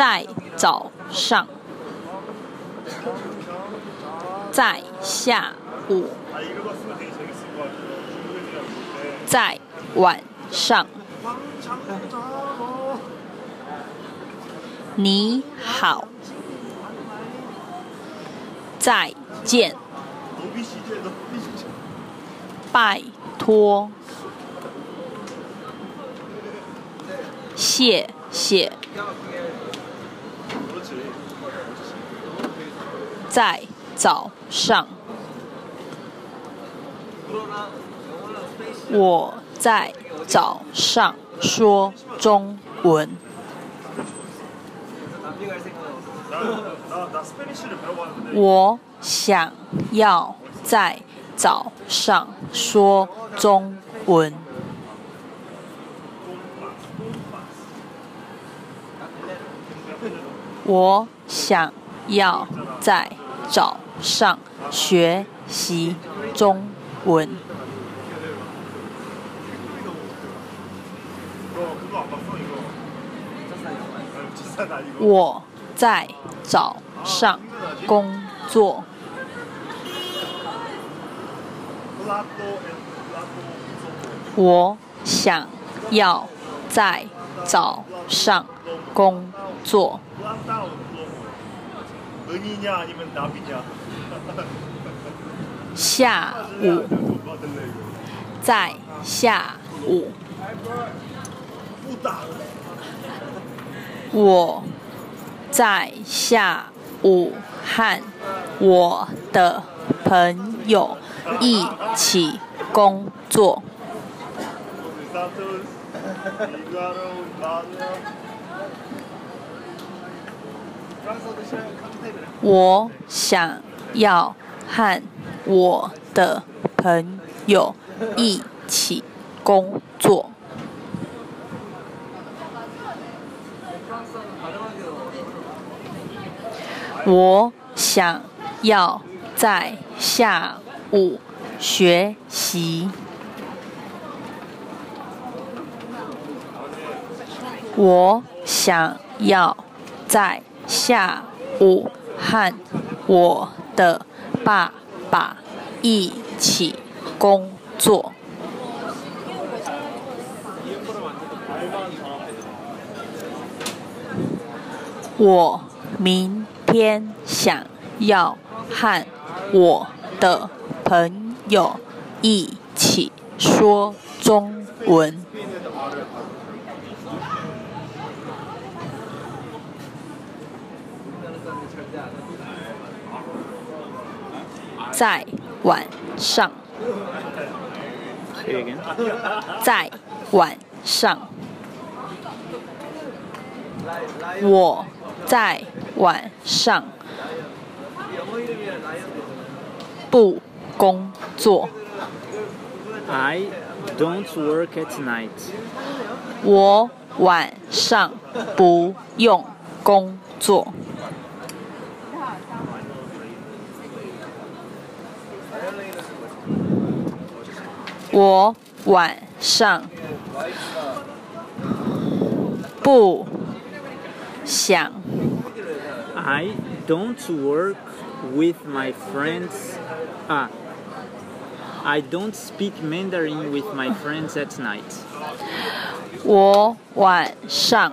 在早上，在下午，在晚上。你好，再见，拜托，谢谢，在早上，我在早上说中文。我想要在早上说中文。我想要在早上学习中文。我在早上工作。我想要在早上工作。下午，在下午。我在下午和我的朋友一起工作。我想要和我的朋友一起工作。我想要在下午学习。我想要在下午和我的爸爸一起工作。我明天想要和我的朋友一起说中文。在晚上，在晚上，我在晚上不工作。I don't work at night. 我晚上不用工作。我晚上不想 I don't work with my friends. Ah, I don't speak Mandarin with my friends at night. 我晚上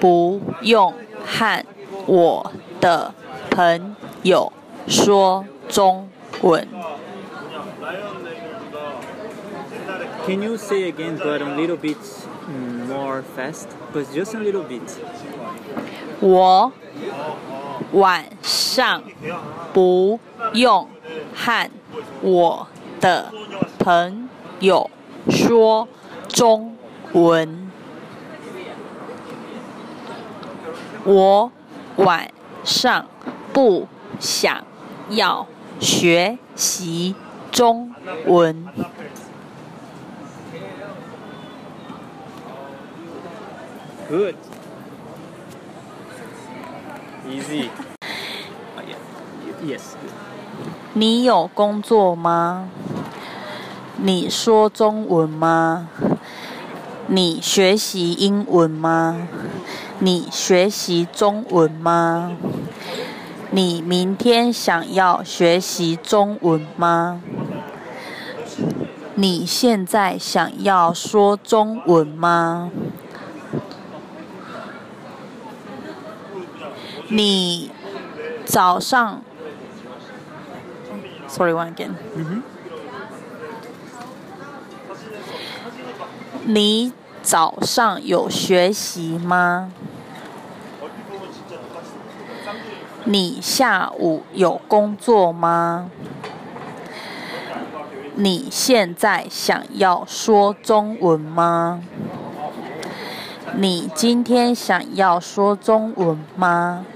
不用和我的朋友说中文。Can you say again, but a little bit more fast? But just a little bit. 我晚上不用和我的朋友说中文。我晚上不想要学习中文。Good. Easy. 你有工作吗？你说中文吗？你学习英文吗？你学习中文吗？你明天想要学习中文吗？你现在想要说中文吗？你早上，sorry one again。你早上有学习吗？你下午有工作吗？你现在想要说中文吗？你今天想要说中文吗？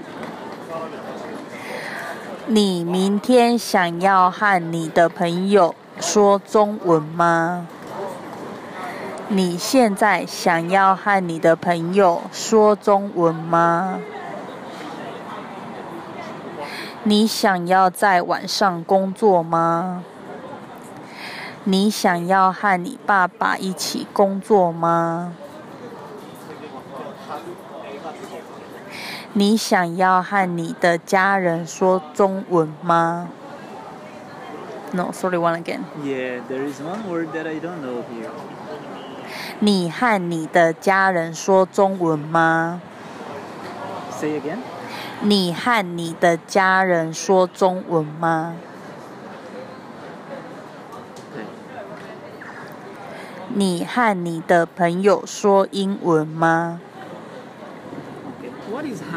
你明天想要和你的朋友说中文吗？你现在想要和你的朋友说中文吗？你想要在晚上工作吗？你想要和你爸爸一起工作吗？你想要和你的家人说中文吗？No, sorry, one again. Yeah, there is one word that I don't know here. 你和你的家人说中文吗？Say again. 你和你的家人说中文吗？对。你和你的朋友说英文吗？Okay. What is hang?